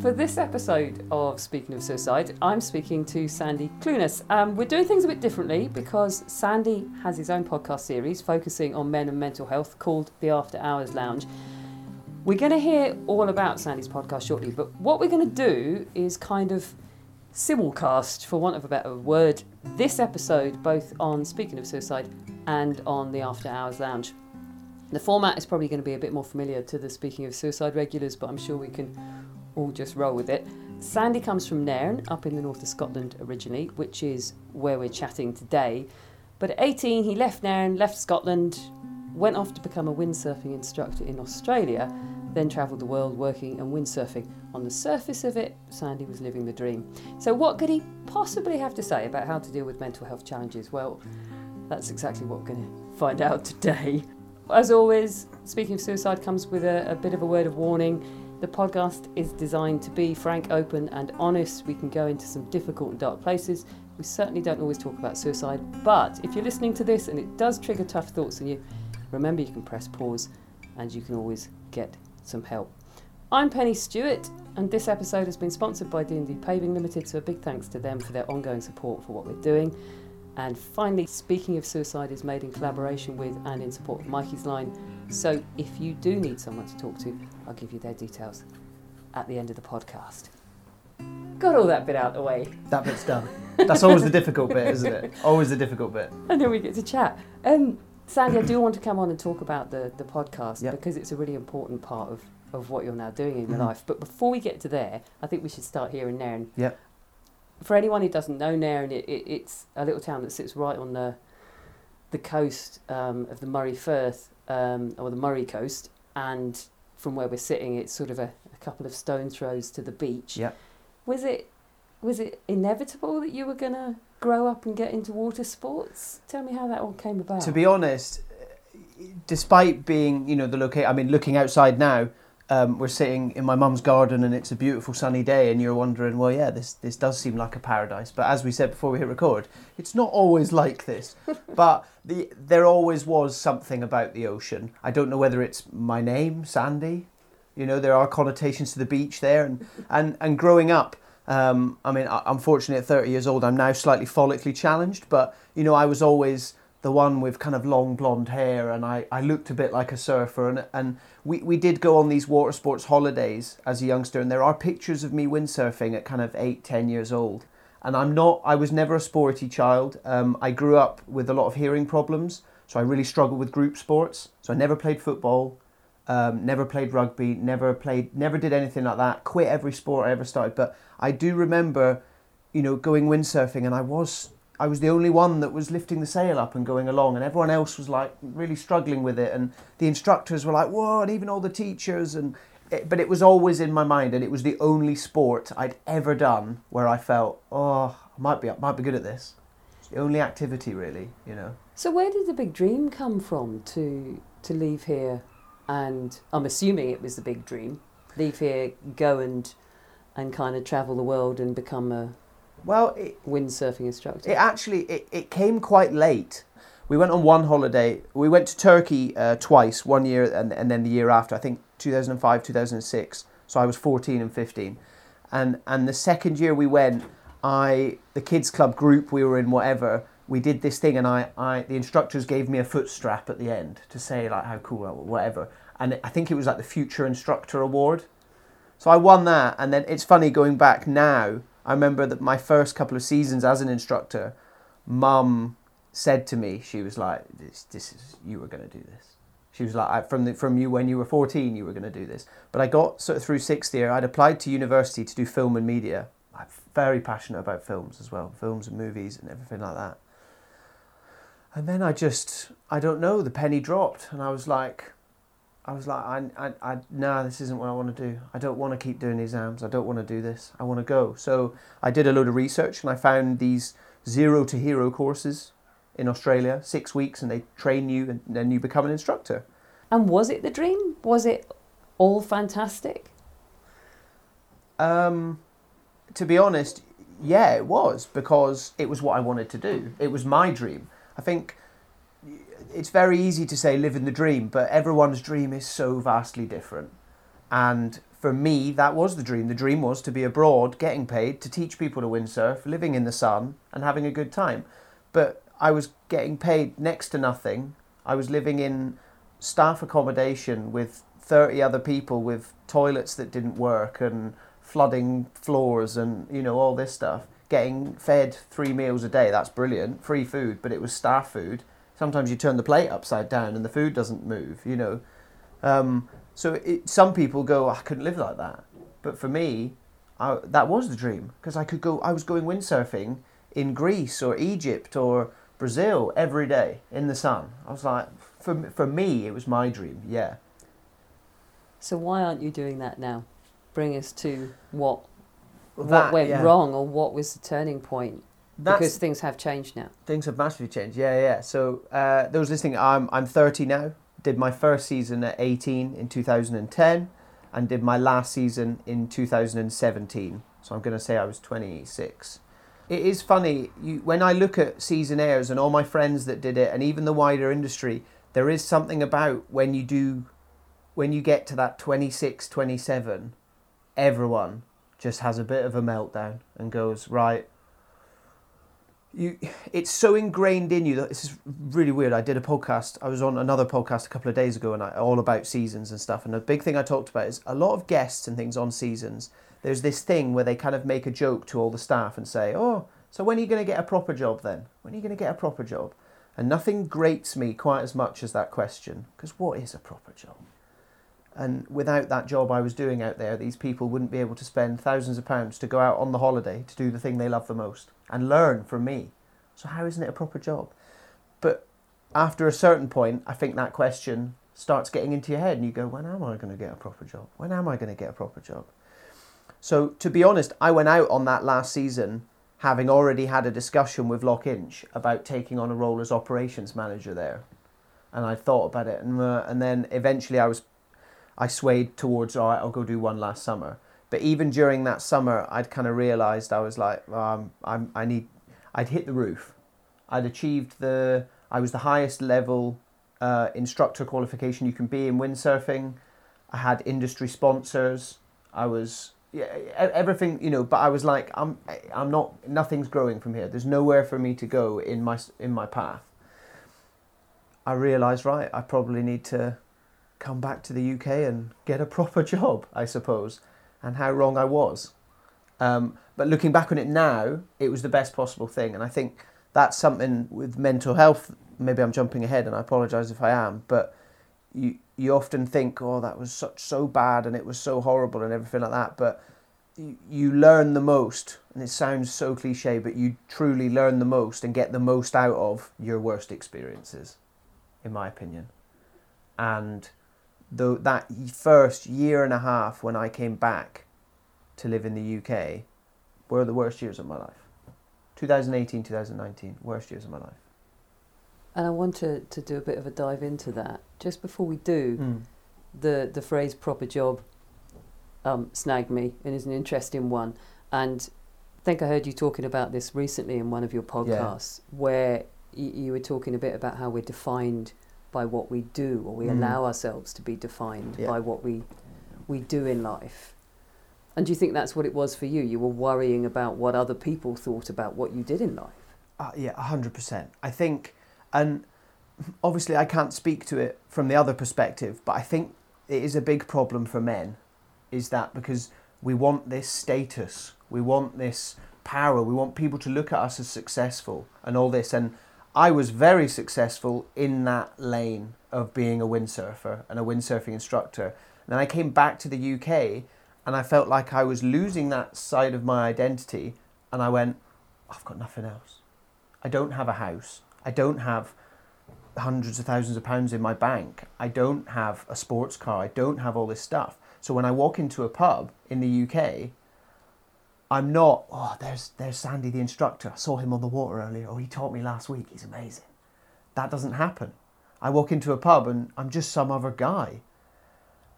For this episode of Speaking of Suicide, I'm speaking to Sandy Clunas. Um, we're doing things a bit differently because Sandy has his own podcast series focusing on men and mental health called The After Hours Lounge. We're going to hear all about Sandy's podcast shortly, but what we're going to do is kind of simulcast, for want of a better word, this episode both on Speaking of Suicide and on the After Hours Lounge. The format is probably going to be a bit more familiar to the Speaking of Suicide regulars, but I'm sure we can all just roll with it. Sandy comes from Nairn, up in the north of Scotland originally, which is where we're chatting today. But at 18, he left Nairn, left Scotland, went off to become a windsurfing instructor in Australia, then travelled the world working and windsurfing. On the surface of it, Sandy was living the dream. So, what could he possibly have to say about how to deal with mental health challenges? Well, that's exactly what we're going to find out today. As always, speaking of suicide comes with a, a bit of a word of warning. The podcast is designed to be frank, open, and honest. We can go into some difficult and dark places. We certainly don't always talk about suicide, but if you're listening to this and it does trigger tough thoughts in you, remember you can press pause and you can always get some help. I'm Pennie Stewart, and this episode has been sponsored by D&D Paving Limited, so a big thanks to them for their ongoing support for what we're doing. And finally, Speaking of Suicide is made in collaboration with and in support of Mikeysline. So if you do need someone to talk to, I'll give you their details at the end of the podcast. Got all that bit out of the way. That bit's done. That's always the difficult bit, isn't it? Always the difficult bit. And then we get to chat. Um, Sandy, I do want to come on and talk about the, the podcast Yep. because it's a really important part of, of what you're now doing in your Mhm. life. But before we get to there, I think we should start here in Nairn. Yep. For anyone who doesn't know Nairn, it, it, it's a little town that sits right on the the coast um, of the Moray Firth um, or the Moray coast, and from where we're sitting, it's sort of a, a couple of stone throws to the beach. Yep. Was it was it inevitable that you were going to grow up and get into water sports? Tell me how that all came about. To be honest, despite being, you know, the location, I mean, looking outside now, um, we're sitting in my mum's garden and it's a beautiful sunny day, and you're wondering, well, yeah, this this does seem like a paradise. But as we said before we hit record, it's not always like this. but the there always was something about the ocean. I don't know whether it's my name, Sandy. You know, there are connotations to the beach there, and and and growing up. Um, I mean, I'm fortunate at 30 years old, I'm now slightly follically challenged, but you know, I was always the one with kind of long blonde hair, and I, I looked a bit like a surfer. And, and we, we did go on these water sports holidays as a youngster, and there are pictures of me windsurfing at kind of eight, ten years old. And I'm not, I was never a sporty child. Um, I grew up with a lot of hearing problems, so I really struggled with group sports. So I never played football, um, never played rugby, never played, never did anything like that. Quit every sport I ever started. But I do remember, you know, going windsurfing, and I was, I was the only one that was lifting the sail up and going along, and everyone else was like really struggling with it. And the instructors were like, "Whoa!" And even all the teachers, and it, but it was always in my mind, and it was the only sport I'd ever done where I felt, "Oh, I might be, I might be good at this." The only activity, really, you know. so where did the big dream come from to to leave here? And I'm assuming it was the big dream. Leave here, go and and kind of travel the world and become a Well, it, windsurfing instructor. It actually it, it came quite late. We went on one holiday. We went to Turkey uh, twice, one year and, and then the year after. I think 2005, 2006. So I was 14 and 15. And and the second year we went, I the kids club group we were in whatever, we did this thing and I, I the instructors gave me a foot strap at the end to say like how cool or whatever. And I think it was like the future instructor award. So I won that, and then it's funny going back now. I remember that my first couple of seasons as an instructor, Mum said to me, she was like, "This, this is you were going to do this." She was like, "From the, from you when you were fourteen, you were going to do this." But I got sort of through sixth year. I'd applied to university to do film and media. I'm very passionate about films as well, films and movies and everything like that. And then I just, I don't know, the penny dropped, and I was like, I was like, I, I, I, nah, this isn't what I want to do. I don't want to keep doing exams. I don't want to do this. I want to go. So I did a load of research and I found these zero to hero courses in Australia, six weeks, and they train you and then you become an instructor. And was it the dream? Was it all fantastic? Um, to be honest, yeah, it was because it was what I wanted to do. It was my dream. I think it's very easy to say living the dream, but everyone's dream is so vastly different. And for me, that was the dream. The dream was to be abroad, getting paid, to teach people to windsurf, living in the sun, and having a good time. But I was getting paid next to nothing. I was living in staff accommodation with 30 other people with toilets that didn't work and flooding floors and, you know, all this stuff. Getting fed three meals a day, that's brilliant. Free food, but it was staff food. Sometimes you turn the plate upside down and the food doesn't move, you know. Um, so it, some people go, oh, I couldn't live like that. But for me, I, that was the dream because I could go. I was going windsurfing in Greece or Egypt or Brazil every day in the sun. I was like, for for me, it was my dream. Yeah. So why aren't you doing that now? Bring us to what Well, what that- went yeah. wrong or what was the turning point? That's, because things have changed now. things have massively changed. Yeah, yeah. So uh, there was this thing. I'm I'm 30 now. Did my first season at 18 in 2010, and did my last season in 2017. So I'm going to say I was 26. It is funny you, when I look at seasonaires and all my friends that did it, and even the wider industry. There is something about when you do, when you get to that 26, 27, everyone just has a bit of a meltdown and goes right you it's so ingrained in you that this is really weird. I did a podcast i was on another podcast a couple of days ago and I, all about seasons and stuff and the big thing i talked about is a lot of guests and things on seasons there's this thing where they kind of make a joke to all the staff and say oh so when are you going to get a proper job then? When are you going to get a proper job? And nothing grates me quite as much as that question because what is a proper job and without that job I was doing out there, these people wouldn't be able to spend thousands of pounds to go out on the holiday to do the thing they love the most and learn from me. So, how isn't it a proper job? But after a certain point, I think that question starts getting into your head and you go, when am I going to get a proper job? When am I going to get a proper job? So, to be honest, I went out on that last season having already had a discussion with Loch Insh about taking on a role as operations manager there. And I thought about it, and, uh, and then eventually I was I swayed towards, all right, I'll go do one last summer. But even during that summer, I'd kind of realised I was like, um, I'm, I need, I'd hit the roof. I'd achieved the, I was the highest level uh, instructor qualification you can be in windsurfing. I had industry sponsors. I was, yeah, everything, you know, but I was like, I'm, I'm not, nothing's growing from here. There's nowhere for me to go in my, in my path. I realised, right, I probably need to come back to the UK and get a proper job, I suppose, and how wrong I was. Um, but looking back on it now, it was the best possible thing, and I think that's something with mental health. Maybe I'm jumping ahead, and I apologise if I am, but you you often think, oh, that was such so bad, and it was so horrible, and everything like that. But you, you learn the most, and it sounds so cliche, but you truly learn the most and get the most out of your worst experiences, in my opinion. And though that first year and a half when I came back to live in the UK were the worst years of my life. 2018, 2019, worst years of my life. And I want to, to do a bit of a dive into that. Just before we do, the, the phrase proper job um, snagged me and is an interesting one. And I think I heard you talking about this recently in one of your podcasts where you, you were talking a bit about how we're defined by what we do or we Mm. allow ourselves to be defined Yeah. by what we, we do in life. And do you think that's what it was for you? You were worrying about what other people thought about what you did in life. Uh, yeah, hundred percent. I think, and obviously I can't speak to it from the other perspective, but I think it is a big problem for men, is that because we want this status, we want this power, we want people to look at us as successful and all this. And I was very successful in that lane of being a windsurfer and a windsurfing instructor. And then I came back to the UK and I felt like I was losing that side of my identity. And I went, I've got nothing else. I don't have a house. I don't have hundreds of thousands of pounds in my bank. I don't have a sports car. I don't have all this stuff. So when I walk into a pub in the UK, I'm not, oh, there's, there's Sandy the instructor. I saw him on the water earlier. Oh, he taught me last week. He's amazing. That doesn't happen. I walk into a pub and I'm just some other guy.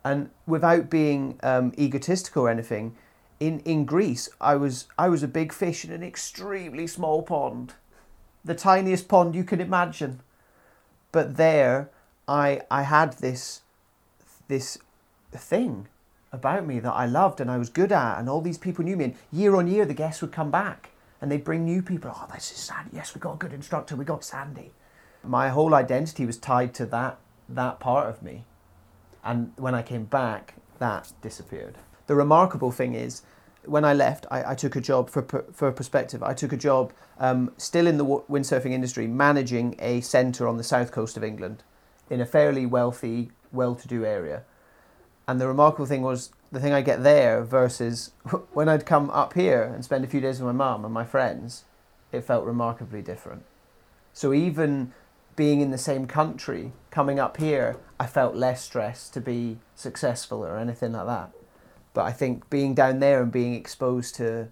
And without being um, egotistical or anything, in, in Greece, I was, I was a big fish in an extremely small pond. The tiniest pond you can imagine. But there, I, I had this, this thing about me that I loved and I was good at, and all these people knew me. And year on year, the guests would come back and they'd bring new people. Oh, this is Sandy. Yes, we got a good instructor. We got Sandy. My whole identity was tied to that that part of me, and when I came back, that disappeared. The remarkable thing is, when I left, I, I took a job for for perspective. I took a job um, still in the windsurfing industry, managing a centre on the south coast of England, in a fairly wealthy, well-to-do area and the remarkable thing was the thing I get there versus when I'd come up here and spend a few days with my mum and my friends, it felt remarkably different. So even being in the same country, coming up here, I felt less stressed to be successful or anything like that. But I think being down there and being exposed to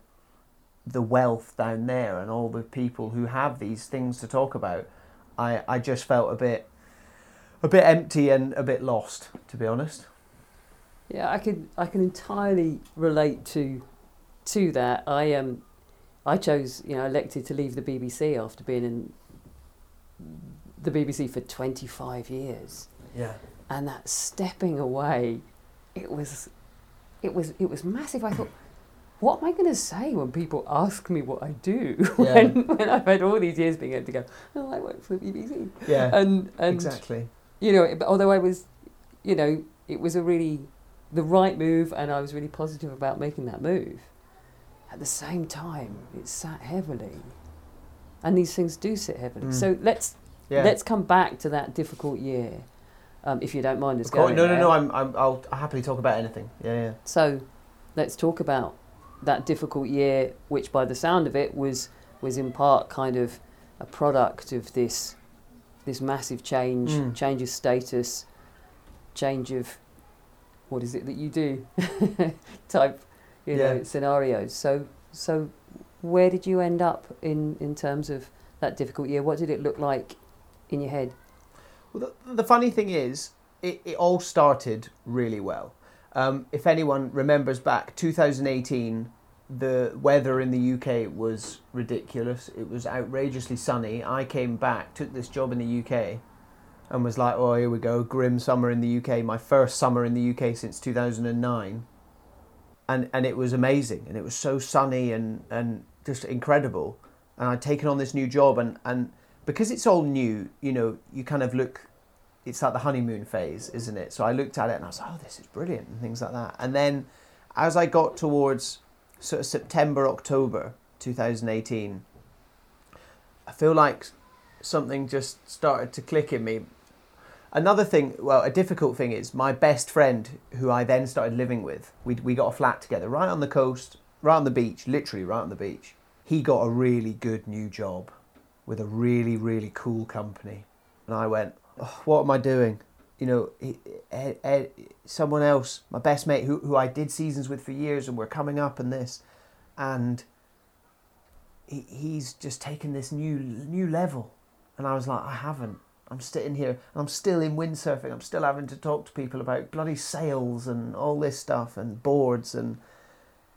the wealth down there and all the people who have these things to talk about, I, I just felt a bit a bit empty and a bit lost, to be honest. Yeah, I can I can entirely relate to to that. I um I chose, you know, elected to leave the BBC after being in the BBC for 25 years. Yeah. And that stepping away, it was it was it was massive. I thought what am I going to say when people ask me what I do yeah. when, when I've had all these years being able to go, oh, I work for the BBC. Yeah, and, and exactly. You know, although I was, you know, it was a really the right move, and I was really positive about making that move. At the same time, it sat heavily, and these things do sit heavily. Mm. So let's yeah. let's come back to that difficult year, um, if you don't mind us going. No, no, no. I'm, I'm, I'll happily talk about anything. Yeah, yeah. So, let's talk about that difficult year, which, by the sound of it, was was in part kind of a product of this this massive change, mm. change of status, change of what is it that you do type you yeah. know scenarios so so where did you end up in in terms of that difficult year what did it look like in your head well the, the funny thing is it, it all started really well um, if anyone remembers back 2018 the weather in the UK was ridiculous. It was outrageously sunny. I came back, took this job in the UK, and was like, oh, here we go, grim summer in the UK, my first summer in the UK since 2009. And, and it was amazing, and it was so sunny and, and just incredible. And I'd taken on this new job, and, and because it's all new, you know, you kind of look, it's like the honeymoon phase, isn't it? So I looked at it and I was like, oh, this is brilliant, and things like that. And then as I got towards sort of September, October 2018, I feel like something just started to click in me Another thing, well, a difficult thing is my best friend, who I then started living with, we, we got a flat together right on the coast, right on the beach, literally right on the beach. He got a really good new job with a really, really cool company. And I went, oh, what am I doing? You know, Ed, Ed, someone else, my best mate, who, who I did seasons with for years, and we're coming up and this. And he, he's just taken this new new level. And I was like, I haven't I'm sitting here and I'm still in windsurfing. I'm still having to talk to people about bloody sails and all this stuff and boards and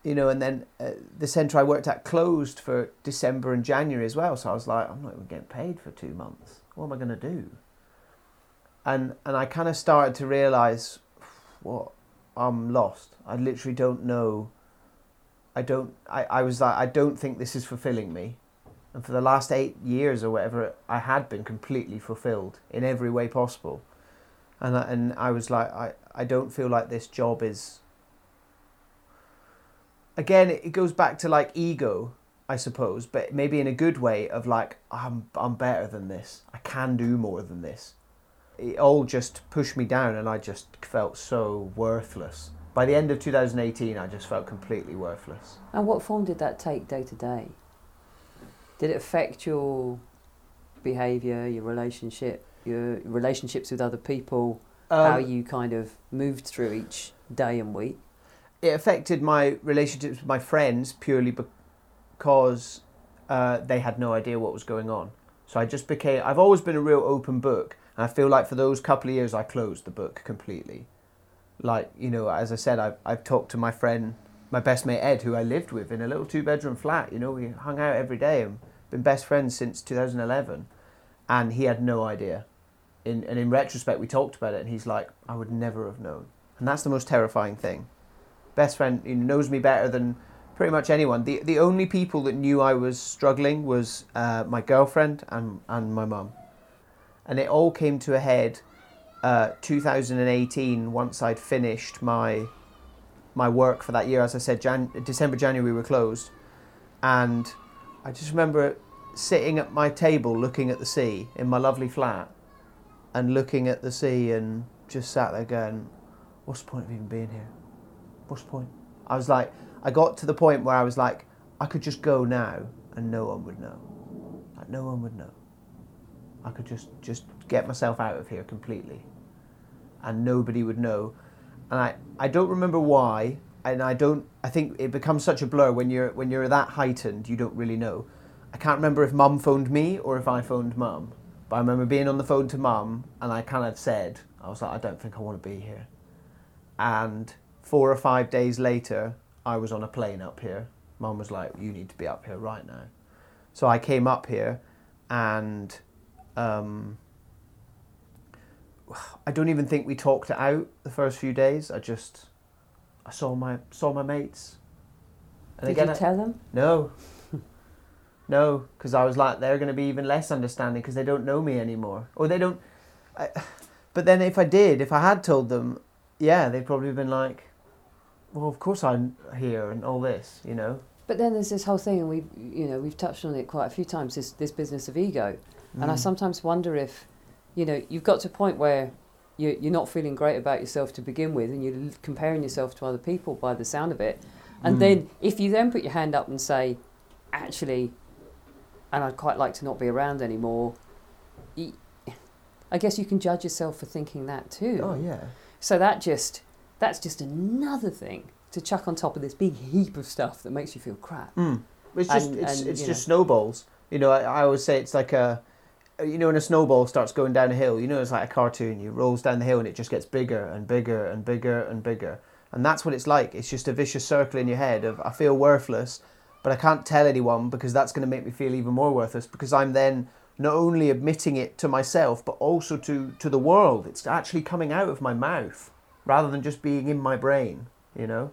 you know. And then uh, the centre I worked at closed for December and January as well. So I was like, I'm not even getting paid for two months. What am I going to do? And and I kind of started to realise what I'm lost. I literally don't know. I don't. I, I was like, I don't think this is fulfilling me. And for the last eight years or whatever, I had been completely fulfilled in every way possible. And I, and I was like, I, I don't feel like this job is. Again, it goes back to like ego, I suppose, but maybe in a good way of like, I'm, I'm better than this. I can do more than this. It all just pushed me down and I just felt so worthless. By the end of 2018, I just felt completely worthless. And what form did that take day to day? Did it affect your behaviour, your relationship, your relationships with other people, um, how you kind of moved through each day and week? It affected my relationships with my friends purely because uh, they had no idea what was going on. So I just became, I've always been a real open book. And I feel like for those couple of years, I closed the book completely. Like, you know, as I said, I've, I've talked to my friend, my best mate Ed, who I lived with in a little two bedroom flat. You know, we hung out every day and been best friends since 2011, and he had no idea. In, and in retrospect, we talked about it, and he's like, I would never have known. And that's the most terrifying thing. best friend who knows me better than pretty much anyone. The the only people that knew I was struggling was uh, my girlfriend and and my mum, and it all came to a head. Uh, 2018, once I'd finished my my work for that year, as I said, Jan- December, January we were closed, and I just remember sitting at my table looking at the sea in my lovely flat, and looking at the sea and just sat there going, "What's the point of even being here? What's the point?" I was like, I got to the point where I was like, I could just go now and no one would know. Like no one would know. I could just just get myself out of here completely, and nobody would know. And I I don't remember why, and I don't. I think it becomes such a blur when you're when you're that heightened. You don't really know. I can't remember if mum phoned me or if I phoned mum. But I remember being on the phone to mum and I kind of said, I was like, I don't think I want to be here. And four or five days later, I was on a plane up here. Mum was like, You need to be up here right now. So I came up here and um, I don't even think we talked it out the first few days. I just I saw my saw my mates. And Did again, you tell them? No, no, because I was like, they're going to be even less understanding because they don't know me anymore, or they don't. I, but then if I did, if I had told them, yeah, they'd probably been like, well, of course I'm here and all this, you know. But then there's this whole thing, and we, you know, we've touched on it quite a few times. This this business of ego, mm. and I mm. sometimes wonder if, you know, you've got to a point where you you're not feeling great about yourself to begin with, and you're comparing yourself to other people by the sound of it, and mm. then if you then put your hand up and say, actually, and I'd quite like to not be around anymore. I guess you can judge yourself for thinking that too. Oh yeah. So that just that's just another thing to chuck on top of this big heap of stuff that makes you feel crap. Mm. It's just and, it's, and, it's just know. snowballs. You know, I, I always say it's like a Uh, you know when a snowball starts going down a hill, you know it's like a cartoon. You rolls down the hill and it just gets bigger and bigger and bigger and bigger. And that's what it's like. It's just a vicious circle in your head of I feel worthless, but I can't tell anyone because that's going to make me feel even more worthless because I'm then not only admitting it to myself but also to to the world. It's actually coming out of my mouth rather than just being in my brain, you know?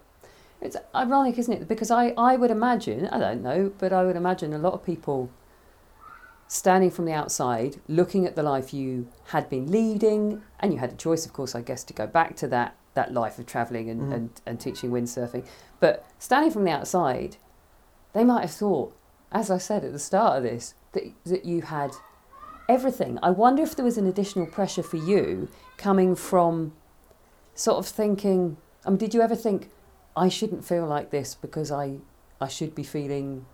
It's ironic, isn't it? Because I, I would imagine, I don't know, but I would imagine a lot of people standing from the outside, looking at the life you had been leading, and you had a choice, of course, I guess, to go back to that, that life of travelling and, mm. and, and teaching windsurfing. But standing from the outside, they might have thought, as I said at the start of this, that, that you had everything. I wonder if there was an additional pressure for you coming from sort of thinking, I mean, did you ever think, I shouldn't feel like this because I, I should be feeling.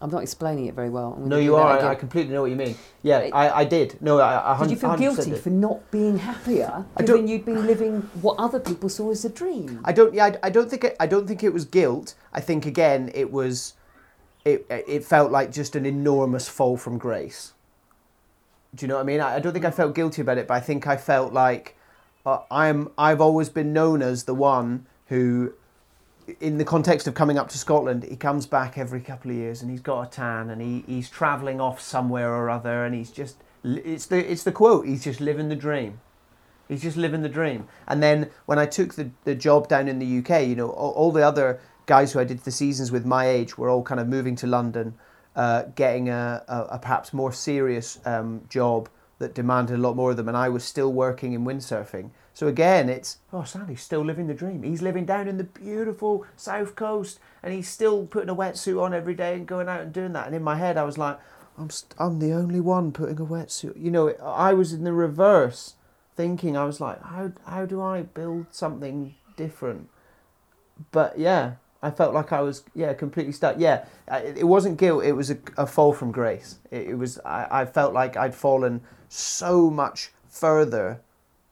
I'm not explaining it very well. No, you are. I, I, completely know what you mean. Yeah, it, I, I did. No, I, I Did you feel guilty for not being happier, given you'd been living what other people saw as a dream? I don't. Yeah, I, I don't think. It, I don't think it was guilt. I think again, it was. It it felt like just an enormous fall from grace. Do you know what I mean? I, I don't think I felt guilty about it, but I think I felt like uh, I'm I've always been known as the one who, in the context of coming up to Scotland, he comes back every couple of years and he's got a tan and he, he's travelling off somewhere or other and he's just it's the it's the quote he's just living the dream. He's just living the dream. And then when I took the, the job down in the UK, you know, all, all the other guys who I did the seasons with my age were all kind of moving to London, uh, getting a, a, a, perhaps more serious um, job that demanded a lot more of them, and I was still working in windsurfing. So again, it's oh, Sandy's still living the dream. He's living down in the beautiful south coast, and he's still putting a wetsuit on every day and going out and doing that. And in my head, I was like, I'm st- I'm the only one putting a wetsuit. You know, I was in the reverse, thinking I was like, how how do I build something different? But yeah, I felt like I was yeah completely stuck. Yeah, it wasn't guilt. It was a, a fall from grace. It, it was I, I felt like I'd fallen so much further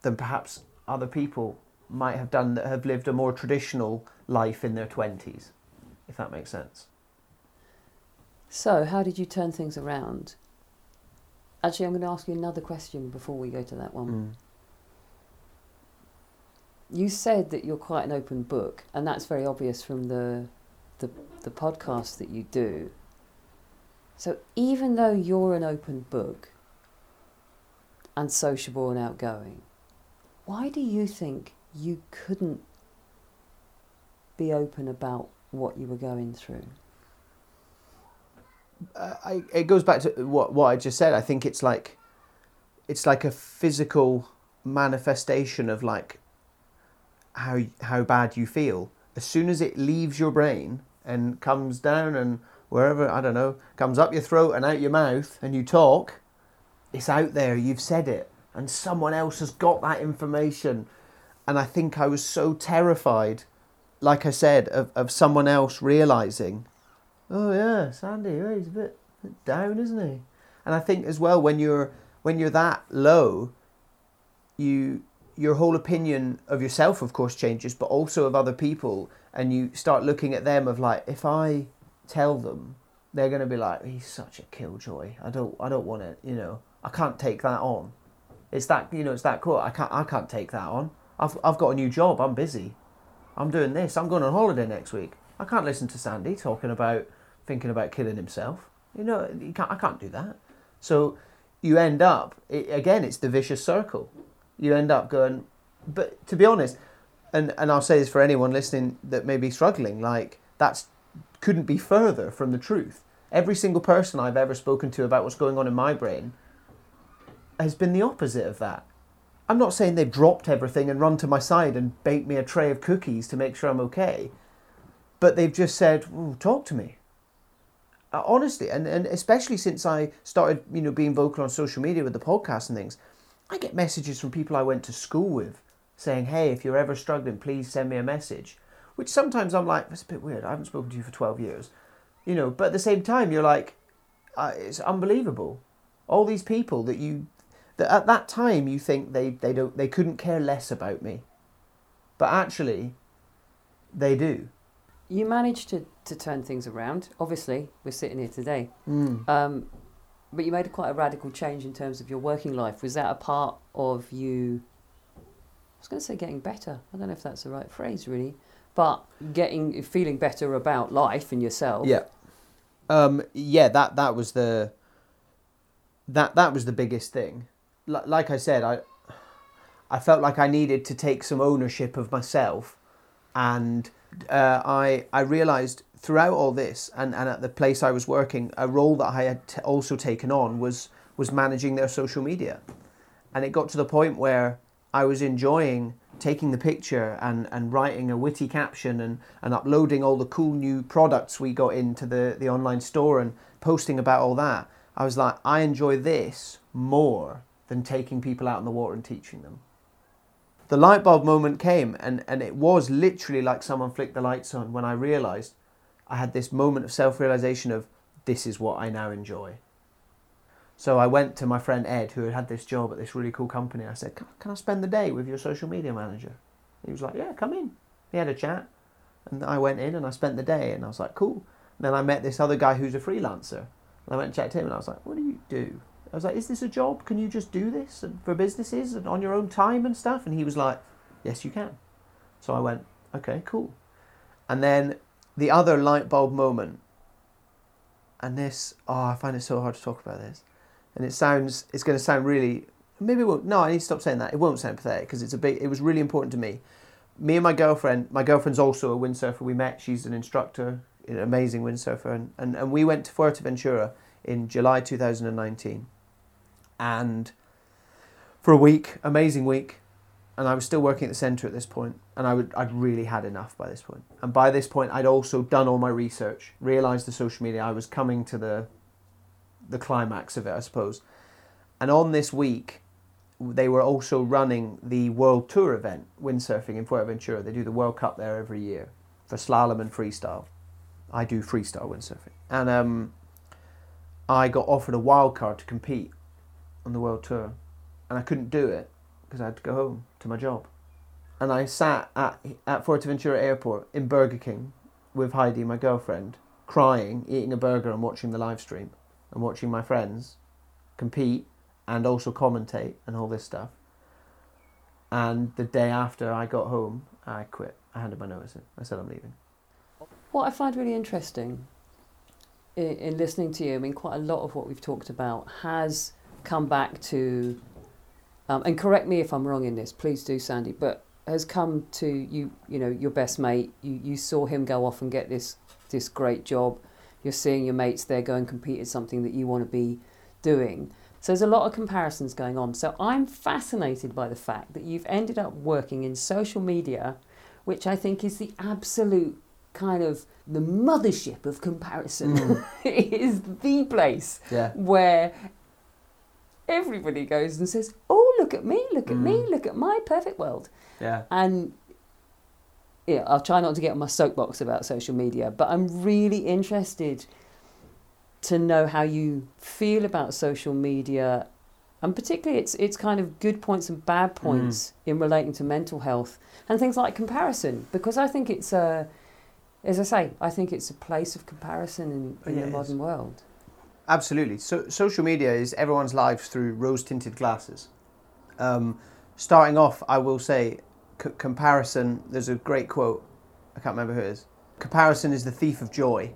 than perhaps other people might have done that have lived a more traditional life in their 20s, if that makes sense. So, how did you turn things around? Actually, I'm going to ask you another question before we go to that one. Mm. You said that you're quite an open book, and that's very obvious from the, the, the podcast that you do. So, even though you're an open book, and sociable and outgoing, why do you think you couldn't be open about what you were going through? Uh, I, it goes back to what what I just said. I think it's like it's like a physical manifestation of like how how bad you feel. As soon as it leaves your brain and comes down and wherever I don't know comes up your throat and out your mouth and you talk, it's out there. You've said it, and someone else has got that information. And I think I was so terrified, like I said, of, of someone else realizing, oh yeah, Sandy, he's a bit, bit down, isn't he? And I think as well when you're when you're that low, you your whole opinion of yourself, of course, changes, but also of other people, and you start looking at them of like, if I tell them, they're going to be like, he's such a killjoy. I don't, I don't want it. You know, I can't take that on. It's that, you know, it's that cool. I can't, I can't take that on. I've, I've got a new job. I'm busy. I'm doing this. I'm going on holiday next week. I can't listen to Sandy talking about thinking about killing himself. You know, you can't, I can't do that. So you end up it, again. It's the vicious circle. You end up going, but to be honest, and and I'll say this for anyone listening that may be struggling, like that's couldn't be further from the truth. Every single person I've ever spoken to about what's going on in my brain has been the opposite of that. I'm not saying they've dropped everything and run to my side and baked me a tray of cookies to make sure I'm okay, but they've just said, "Talk to me." Uh, honestly, and, and especially since I started, you know, being vocal on social media with the podcast and things, I get messages from people I went to school with saying, "Hey, if you're ever struggling, please send me a message." Which sometimes I'm like, "That's a bit weird. I haven't spoken to you for twelve years," you know. But at the same time, you're like, uh, "It's unbelievable." All these people that you that at that time you think they, they don't they couldn't care less about me, but actually, they do. You managed to, to turn things around. Obviously, we're sitting here today. Mm. Um, but you made quite a radical change in terms of your working life. Was that a part of you? I was going to say getting better. I don't know if that's the right phrase, really, but getting feeling better about life and yourself. Yeah, um, yeah. That that was the that that was the biggest thing. Like I said, I I felt like I needed to take some ownership of myself, and uh, I I realized throughout all this and, and at the place I was working, a role that I had t- also taken on was was managing their social media, and it got to the point where I was enjoying taking the picture and, and writing a witty caption and, and uploading all the cool new products we got into the, the online store and posting about all that. I was like, I enjoy this more than taking people out in the water and teaching them. The light bulb moment came, and, and it was literally like someone flicked the lights on when I realized I had this moment of self realization of this is what I now enjoy. So I went to my friend Ed, who had had this job at this really cool company. I said, Can, can I spend the day with your social media manager? He was like, Yeah, come in. He had a chat, and I went in and I spent the day, and I was like, Cool. And then I met this other guy who's a freelancer, and I went and checked him, and I was like, What do you do? I was like, Is this a job? Can you just do this and for businesses and on your own time and stuff? And he was like, Yes, you can. So I went, Okay, cool. And then the other light bulb moment, and this, oh, I find it so hard to talk about this. And it sounds, it's going to sound really, maybe it won't, no, I need to stop saying that. It won't sound pathetic because it's a big, it was really important to me. Me and my girlfriend, my girlfriend's also a windsurfer. We met, she's an instructor, an amazing windsurfer. And, and, and we went to Fuerteventura in July 2019. And for a week, amazing week, and I was still working at the centre at this point, and I would I'd really had enough by this point. And by this point, I'd also done all my research, realised the social media. I was coming to the the climax of it, I suppose. And on this week, they were also running the World Tour event, windsurfing in Fuerteventura. They do the World Cup there every year for slalom and freestyle. I do freestyle windsurfing, and um, I got offered a wild card to compete on the World Tour, and I couldn't do it because I had to go home to my job. And I sat at, at Fuerteventura Airport in Burger King with Heidi, my girlfriend, crying, eating a burger and watching the live stream and watching my friends compete and also commentate and all this stuff. And the day after I got home, I quit. I handed my notice in. I said I'm leaving. What I find really interesting in, in listening to you, I mean, quite a lot of what we've talked about has come back to um, and correct me if I'm wrong in this, please do, Sandy. But has come to you, you know, your best mate. You you saw him go off and get this this great job. You're seeing your mates there go and compete at something that you want to be doing. So there's a lot of comparisons going on. So I'm fascinated by the fact that you've ended up working in social media, which I think is the absolute kind of the mothership of comparison. Mm. it is the place Yeah. where everybody goes and says, "Oh, look at me! Look at me! Mm. Look at my perfect world." Yeah. And yeah, I'll try not to get on my soapbox about social media, but I'm really interested to know how you feel about social media, and particularly its its kind of good points and bad points in relating to mental health and things like comparison, because I think it's a, as I say, I think it's a place of comparison in, in Yeah, the modern world. Absolutely. So social media is everyone's lives through rose-tinted glasses. Um, starting off, I will say, c- comparison. There's a great quote. I can't remember who it is. Comparison is the thief of joy,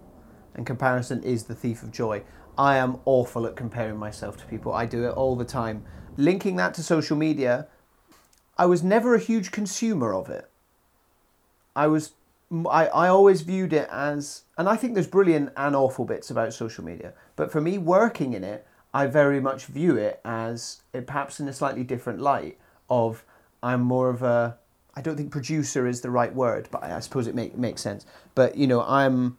and comparison is the thief of joy. I am awful at comparing myself to people. I do it all the time. Linking that to social media, I was never a huge consumer of it. I was I, I always viewed it as and I think there's brilliant and awful bits about social media. But for me working in it, I very much view it as eh, perhaps in a slightly different light of I'm more of a I don't think producer is the right word, but I, suppose it make, makes sense. But you know, I'm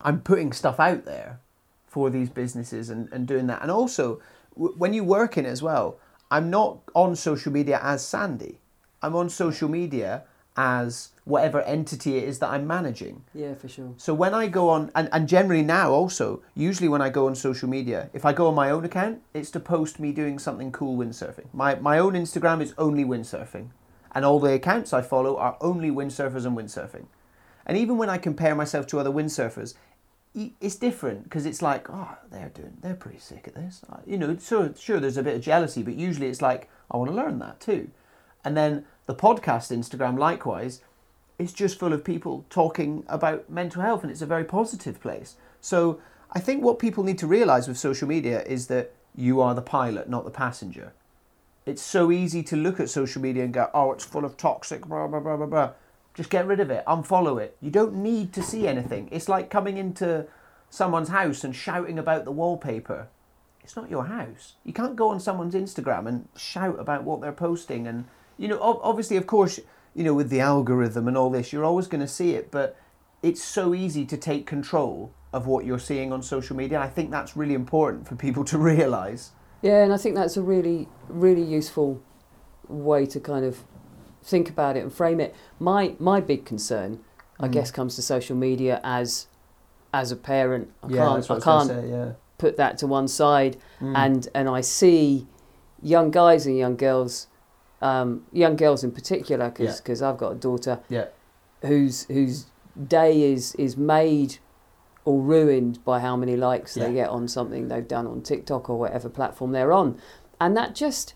I'm putting stuff out there for these businesses and, and doing that. And also, w- when you work in it as well, I'm not on social media as Sandy. I'm on social media as whatever entity it is that I'm managing. Yeah, for sure. So when I go on, and, and generally now also, usually when I go on social media, if I go on my own account, it's to post me doing something cool windsurfing. My, my own Instagram is only windsurfing. And all the accounts I follow are only windsurfers and windsurfing. And even when I compare myself to other windsurfers, it's different because it's like, oh, they're doing, they're pretty sick at this. Uh, You know, sure, sure, there's a bit of jealousy, but usually it's like, I want to learn that too. And then the podcast Instagram, likewise, is just full of people talking about mental health, and it's a very positive place. So I think what people need to realize with social media is that you are the pilot, not the passenger. It's so easy to look at social media and go, oh, it's full of toxic, blah, blah, blah, blah, blah. Just get rid of it, unfollow it. You don't need to see anything. It's like coming into someone's house and shouting about the wallpaper. It's not your house. You can't go on someone's Instagram and shout about what they're posting. And, you know, obviously, of course, you know, with the algorithm and all this, you're always going to see it, but it's so easy to take control of what you're seeing on social media. I think that's really important for people to realize. Yeah, and I think that's a really, really useful way to kind of think about it and frame it. My my big concern, I Mm. guess, comes to social media as as a parent. I yeah, can't that's I can't say, yeah. put that to one side, Mm. and and I see young guys and young girls, um, young girls in particular, because I've got a daughter yeah, whose whose day is is made or ruined by how many likes Yeah. they get on something they've done on TikTok or whatever platform they're on, and that just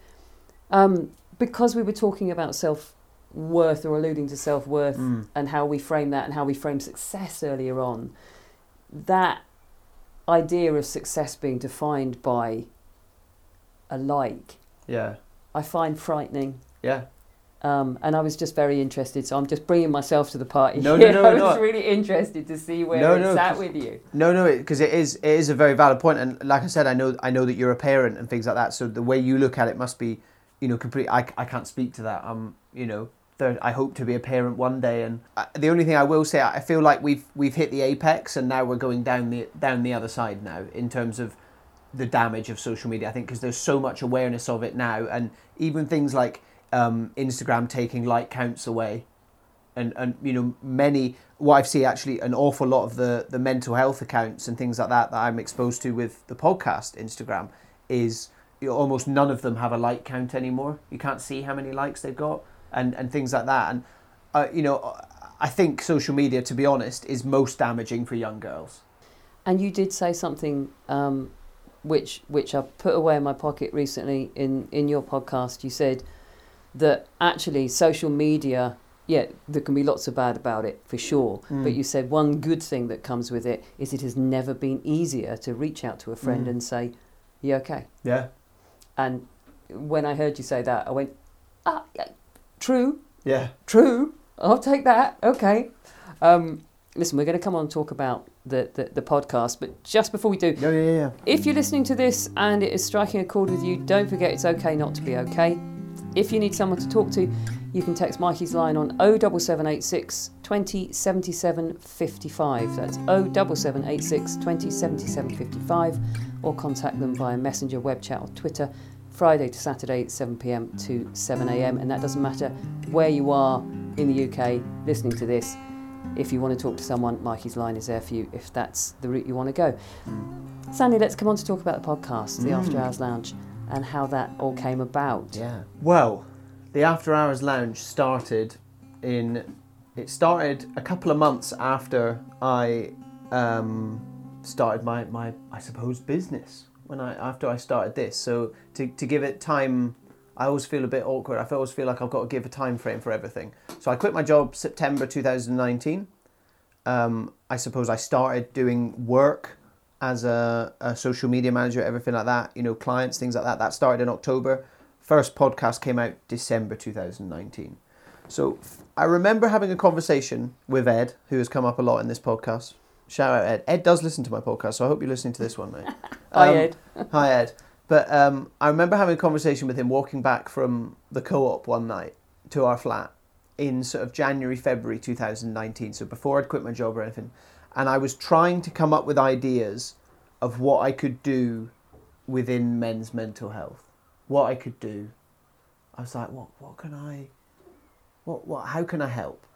um, because we were talking about self worth or alluding to self worth Mm. and how we frame that and how we frame success earlier on, that idea of success being defined by a like, yeah, I find frightening. yeah. Um, and I was just very interested, so I'm just bringing myself to the party. No, no, here. no, I was no. really interested to see where No, it's no, at 'cause- with you. No, no, because it is it is a very valid point, and like I said, I know I know that you're a parent and things like that. So the way you look at it must be, you know, complete. I, I can't speak to that. I'm, you know, I hope to be a parent one day, and I, the only thing I will say, I feel like we've we've hit the apex, and now we're going down the down the other side now in terms of the damage of social media. I think because there's so much awareness of it now, and even things like um, Instagram taking like counts away and and you know many what I've seen actually an awful lot of the the mental health accounts and things like that that I'm exposed to with the podcast Instagram is you know, almost none of them have a like count anymore. You can't see how many likes they've got and and things like that. And uh, you know I think social media, to be honest, is most damaging for young girls. And you did say something um, which which I put away in my pocket recently in, in your podcast. You said that actually social media, yeah, there can be lots of bad about it for sure. Mm. But you said one good thing that comes with it is it has never been easier to reach out to a friend Mm. and say, "You okay?" Yeah. And when I heard you say that, I went, "Ah, yeah, true." Yeah. True. I'll take that. Okay. Um, listen, we're going to come on and talk about the, the, the podcast, but just before we do, Yeah, yeah, yeah. if you're listening to this and it is striking a chord with you, don't forget it's okay not to be okay. If you need someone to talk to, you can text Mikeysline on 07786 20 77 55. That's 07786 20 77 55. Or contact them via Messenger, web chat, or Twitter, Friday to Saturday, 7 pm to 7 am. And that doesn't matter where you are in the UK listening to this. If you want to talk to someone, Mikeysline is there for you if that's the route you want to go. Sandy, let's come on to talk about the podcast, the After Hours Lounge, and how that all came about. Yeah. Well, the After Hours Lounge started in. It started a couple of months after I um, started my, my, I suppose, business. When I after I started this, so to, to give it time, I always feel a bit awkward. I always feel like I've got to give a time frame for everything. So I quit my job September 2019. Um, I suppose I started doing work as a, a social media manager, everything like that, you know, clients, things like that. That started in October. First podcast came out December 2019. So I remember having a conversation with Ed, who has come up a lot in this podcast. Shout out Ed. Ed does listen to my podcast, so I hope you're listening to this one, mate. Hi, Um, Ed. Hi, Ed. But um, I remember having a conversation with him walking back from the co op one night to our flat in sort of January, February 2019. So before I'd quit my job or anything. And I was trying to come up with ideas of what I could do within men's mental health. What I could do. I was like, what, what can I, what, what, how can I help?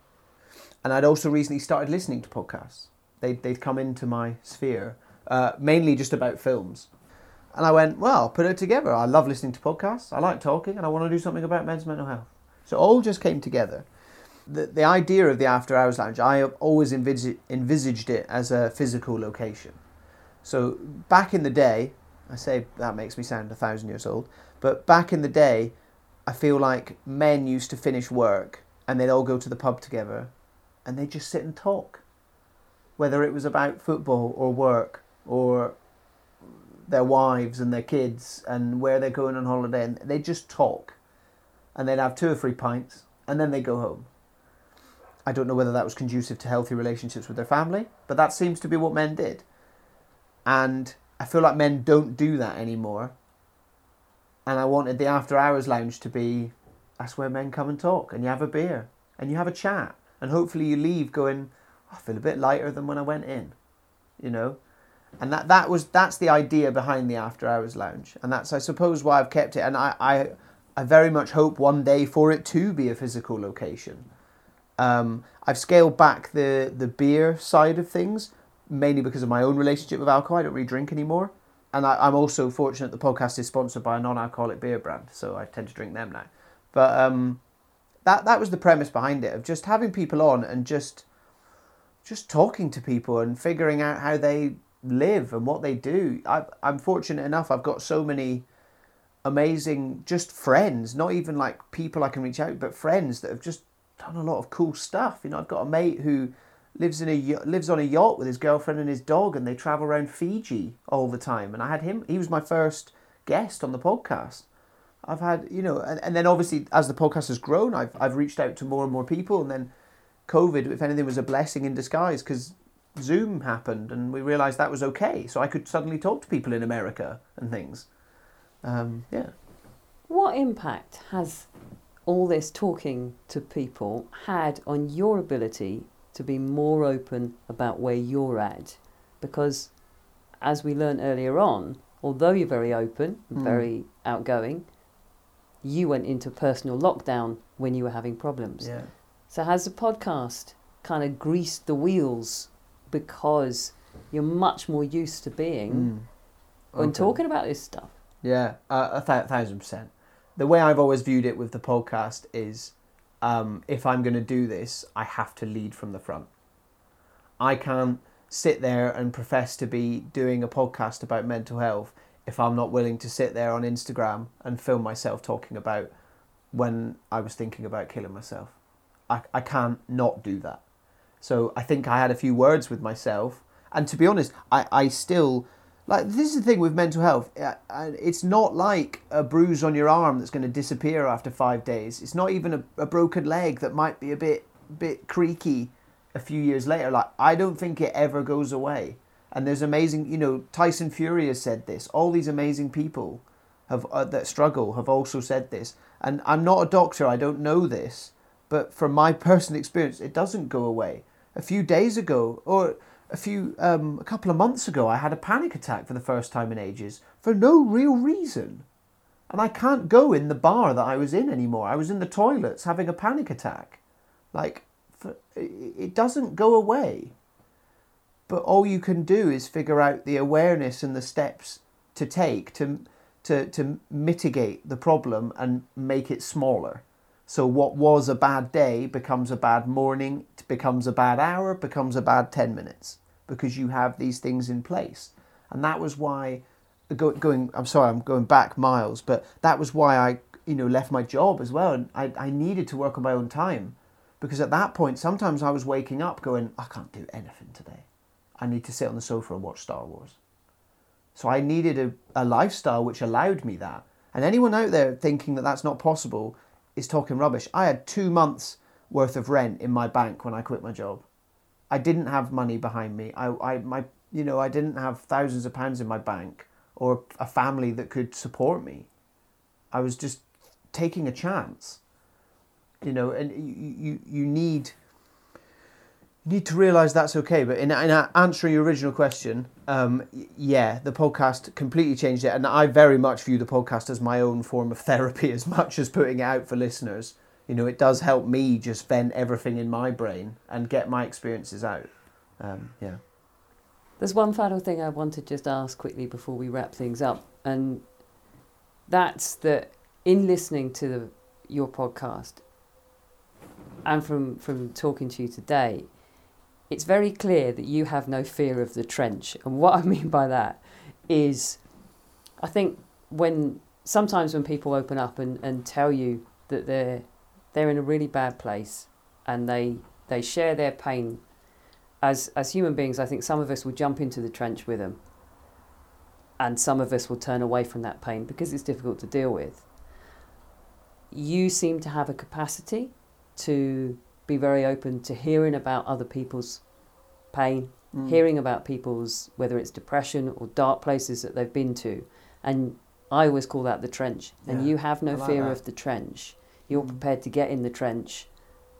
And I'd also recently started listening to podcasts. They'd, they'd come into my sphere, uh, mainly just about films. And I went, well, I'll put it together. I love listening to podcasts. I like talking, and I want to do something about men's mental health. So all just came together. The, the idea of the After Hours Lounge, I always envisaged, envisaged it as a physical location. So back in the day, I say that makes me sound a thousand years old, but back in the day, I feel like men used to finish work and they'd all go to the pub together and they'd just sit and talk. Whether it was about football or work or their wives and their kids and where they're going on holiday, and they just talk, and they'd have two or three pints, and then they go home. I don't know whether that was conducive to healthy relationships with their family, but that seems to be what men did. And I feel like men don't do that anymore. And I wanted the after hours lounge to be that's where men come and talk, and you have a beer, and you have a chat, and hopefully you leave going, oh, I feel a bit lighter than when I went in, you know and that that was that's the idea behind the after hours lounge and that's i suppose why i've kept it and i i, I very much hope one day for it to be a physical location. Um, i've scaled back the the beer side of things mainly because of my own relationship with alcohol. I don't really drink anymore. And I, i'm also fortunate the podcast is sponsored by a non-alcoholic beer brand so i tend to drink them now. But um, that that was the premise behind it of just having people on and just just talking to people and figuring out how they live and what they do. I, I'm fortunate enough, I've got so many amazing just friends, not even like people I can reach out, but friends that have just done a lot of cool stuff. You know, I've got a mate who lives in a lives on a yacht with his girlfriend and his dog, and they travel around Fiji all the time. And I had him; he was my first guest on the podcast. I've had, you know, and, and then obviously as the podcast has grown, I've I've reached out to more and more people, and then COVID, if anything, was a blessing in disguise because Zoom happened, and we realised that was okay. So I could suddenly talk to people in America and things. Um, yeah. What impact has all this talking to people had on your ability to be more open about where you're at? Because, as we learned earlier on, although you're very open, and Mm. very outgoing, you went into personal lockdown when you were having problems. Yeah. So, has the podcast kind of greased the wheels because you're much more used to being Mm. when Okay. talking about this stuff? Yeah, uh, a th- thousand percent. The way I've always viewed it with the podcast is um, if I'm going to do this, I have to lead from the front. I can't sit there and profess to be doing a podcast about mental health if I'm not willing to sit there on Instagram and film myself talking about when I was thinking about killing myself. I, I can't not do that. So I think I had a few words with myself. And to be honest, I, I still Like this is the thing with mental health. uh, It's not like a bruise on your arm that's going to disappear after five days. It's not even a, a broken leg that might be a bit bit creaky a few years later. Like I don't think it ever goes away. And there's amazing, you know, Tyson Fury has said this. All these amazing people have uh, that struggle have also said this. And I'm not a doctor. I don't know this, but from my personal experience, it doesn't go away. A few days ago, or a few um, a couple of months ago, I had a panic attack for the first time in ages for no real reason, and I can't go in the bar that I was in anymore. I was in the toilets having a panic attack, like for, it doesn't go away. But all you can do is figure out the awareness and the steps to take to to to mitigate the problem and make it smaller. So what was a bad day becomes a bad morning, becomes a bad hour, becomes a bad 10 minutes because you have these things in place. And that was why go, going I'm sorry, I'm going back miles, but that was why I you know left my job as well and I, I needed to work on my own time because at that point sometimes I was waking up going I can't do anything today. I need to sit on the sofa and watch Star Wars. So I needed a, a lifestyle which allowed me that. And anyone out there thinking that that's not possible is talking rubbish. I had two months worth of rent in my bank when I quit my job. I didn't have money behind me. I, I my you know I didn't have thousands of pounds in my bank or a family that could support me. I was just taking a chance. You know, and you you, you need you need to realize that's okay. But in, in answering your original question, um, yeah, the podcast completely changed it, and I very much view the podcast as my own form of therapy, as much as putting it out for listeners. You know, it does help me just vent everything in my brain and get my experiences out. Um, yeah. There's one final thing I want to just ask quickly before we wrap things up, and that's that in listening to the, your podcast and from from talking to you today, it's very clear that you have no fear of the trench. And what I mean by that is, I think when sometimes when people open up and, and tell you that they're they're in a really bad place and they they share their pain as as human beings, I think some of us will jump into the trench with them, and some of us will turn away from that pain because it's difficult to deal with. You seem to have a capacity to be very open to hearing about other people's pain, Mm. hearing about people's whether it's depression or dark places that they've been to, and I always call that the trench. And Yeah, you have no like fear that. of the trench. You're prepared to get in the trench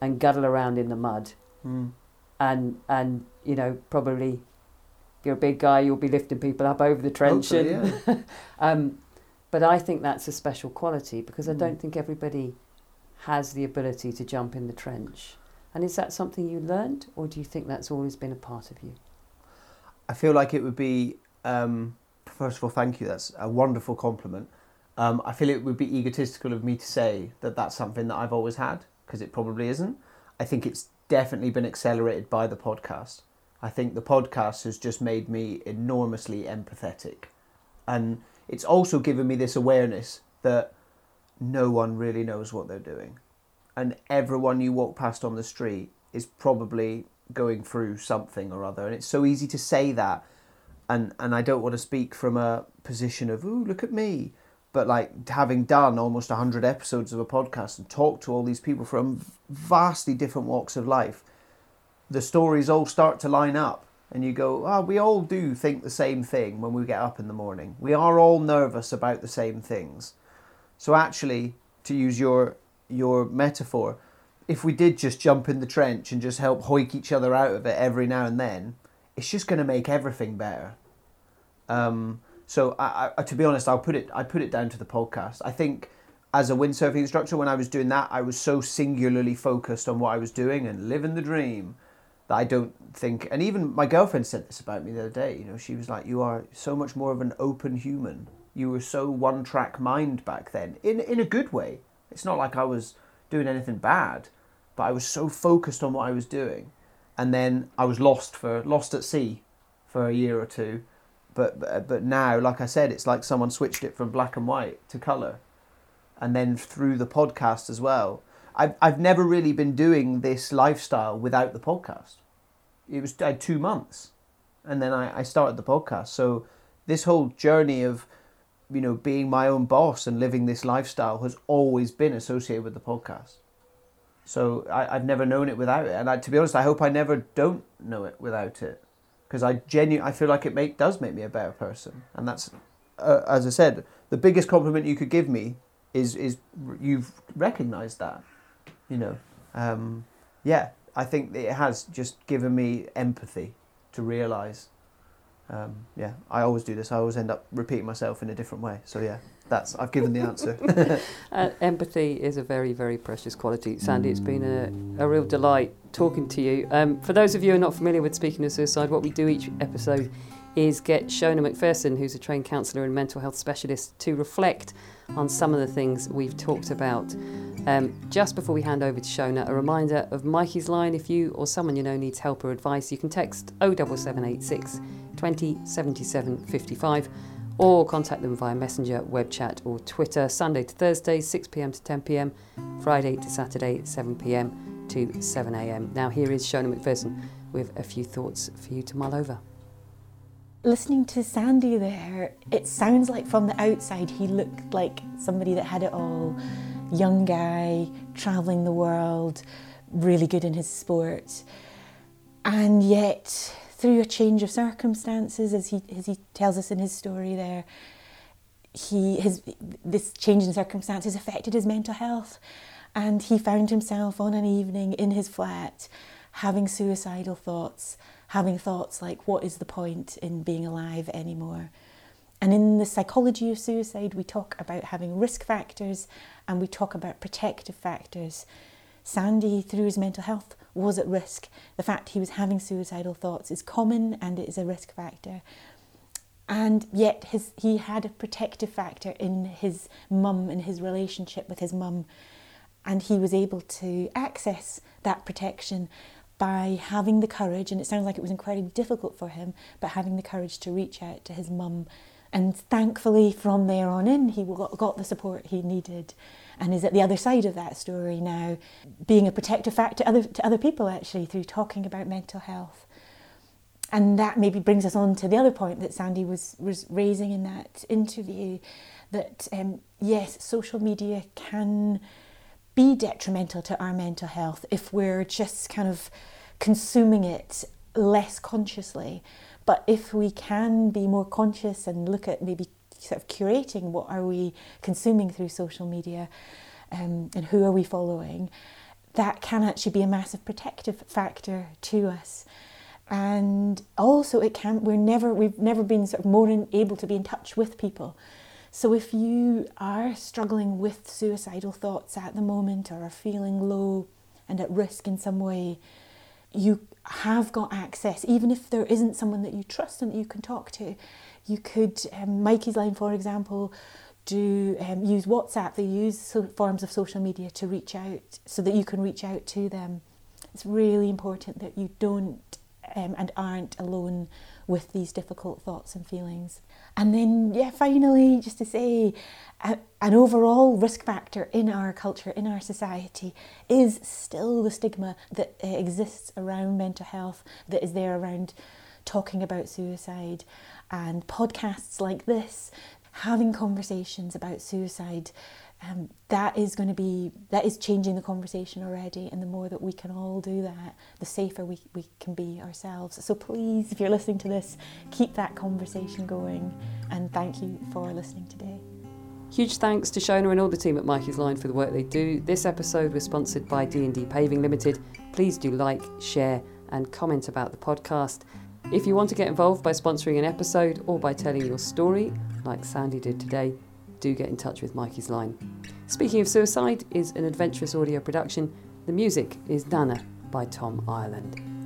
and guddle around in the mud Mm. and and you know probably if you're a big guy you'll be lifting people up over the trench Hopefully, and, um, but I think that's a special quality because I Mm. don't think everybody has the ability to jump in the trench and is that something you learned or do you think that's always been a part of you I feel like it would be, um, first of all, thank you. That's a wonderful compliment. Um, I feel it would be egotistical of me to say that that's something that I've always had because it probably isn't. I think it's definitely been accelerated by the podcast. I think the podcast has just made me enormously empathetic. And it's also given me this awareness that no one really knows what they're doing. And everyone you walk past on the street is probably going through something or other. And it's so easy to say that. And, and I don't want to speak from a position of, ooh, look at me. But like having done almost 100 episodes of a podcast and talked to all these people from vastly different walks of life, the stories all start to line up. And you go, oh, we all do think the same thing when we get up in the morning. We are all nervous about the same things. So actually, to use your your metaphor, if we did just jump in the trench and just help hoik each other out of it every now and then, it's just going to make everything better. Um, so I, I, uh, to be honest, I'll put it I put it down to the podcast. I think as a windsurfing instructor, when I was doing that, I was so singularly focused on what I was doing and living the dream that I don't think. And even my girlfriend said this about me the other day. You know, she was like, "You are so much more of an open human. You were so one track mind back then, in in a good way. It's not like I was doing anything bad, but I was so focused on what I was doing, and then I was lost for lost at sea for a year or two. But but, now, like I said, it's like someone switched it from black and white to color, and then through the podcast as well. I've I've never really been doing this lifestyle without the podcast. It was I had two months, and then I, I started the podcast. So this whole journey of you know being my own boss and living this lifestyle has always been associated with the podcast. So I, I've never known it without it, and I, to be honest, I hope I never don't know it without it, because I genu- I feel like it make does make me a better person, and that's uh, as I said, the biggest compliment you could give me is is you've recognised that, you know, um, yeah. I think it has just given me empathy to realise. Um, yeah, I always do this. I always end up repeating myself in a different way. So yeah, that's I've given the answer. uh, empathy is a very, very precious quality. Sandy, it's been a, a real delight talking to you. Um, for those of you who are not familiar with Speaking of Suicide, what we do each episode is get Shona McPherson, who's a trained counsellor and mental health specialist, to reflect on some of the things we've talked about. Um, just before we hand over to Shona, a reminder of Mikeysline if you or someone you know needs help or advice, you can text 07786 20 77 55 or contact them via Messenger, web chat, or Twitter, Sunday to Thursday, 6 pm to 10 pm, Friday to Saturday, 7 pm to 7 am. Now, here is Shona McPherson with a few thoughts for you to mull over. Listening to Sandy there, it sounds like from the outside he looked like somebody that had it all. Young guy, travelling the world, really good in his sport. And yet, through a change of circumstances, as he, as he tells us in his story there, he, his, this change in circumstances affected his mental health. And he found himself on an evening in his flat having suicidal thoughts having thoughts like, what is the point in being alive anymore? And in the psychology of suicide, we talk about having risk factors and we talk about protective factors. Sandy, through his mental health, was at risk. The fact he was having suicidal thoughts is common and it is a risk factor. And yet, his, he had a protective factor in his mum and his relationship with his mum. And he was able to access that protection by having the courage, and it sounds like it was incredibly difficult for him, but having the courage to reach out to his mum. And thankfully, from there on in, he got the support he needed and is at the other side of that story now, being a protective factor to other, to other people actually through talking about mental health. And that maybe brings us on to the other point that Sandy was, was raising in that interview that um, yes, social media can be detrimental to our mental health if we're just kind of consuming it less consciously. But if we can be more conscious and look at maybe sort of curating what are we consuming through social media um, and who are we following, that can actually be a massive protective factor to us. And also, it can. We're never. We've never been sort of more able to be in touch with people so if you are struggling with suicidal thoughts at the moment or are feeling low and at risk in some way, you have got access, even if there isn't someone that you trust and that you can talk to. You could, um, Mikeysline, for example, do um, use WhatsApp. They use forms of social media to reach out so that you can reach out to them. It's really important that you don't um, and aren't alone with these difficult thoughts and feelings. And then, yeah, finally, just to say, an overall risk factor in our culture, in our society, is still the stigma that uh, exists around mental health, that is there around talking about suicide. And podcasts like this, having conversations about suicide, um, that is going to be that is changing the conversation already and the more that we can all do that the safer we, we can be ourselves so please if you're listening to this keep that conversation going and thank you for listening today Huge thanks to Shona and all the team at Mikeysline for the work they do. This episode was sponsored by D&D Paving Limited. Please do like, share and comment about the podcast. If you want to get involved by sponsoring an episode or by telling your story, like Sandy did today, do get in touch with Mikeysline. Speaking of Suicide is an adventurous audio production. The music is Nana by Tom Ireland.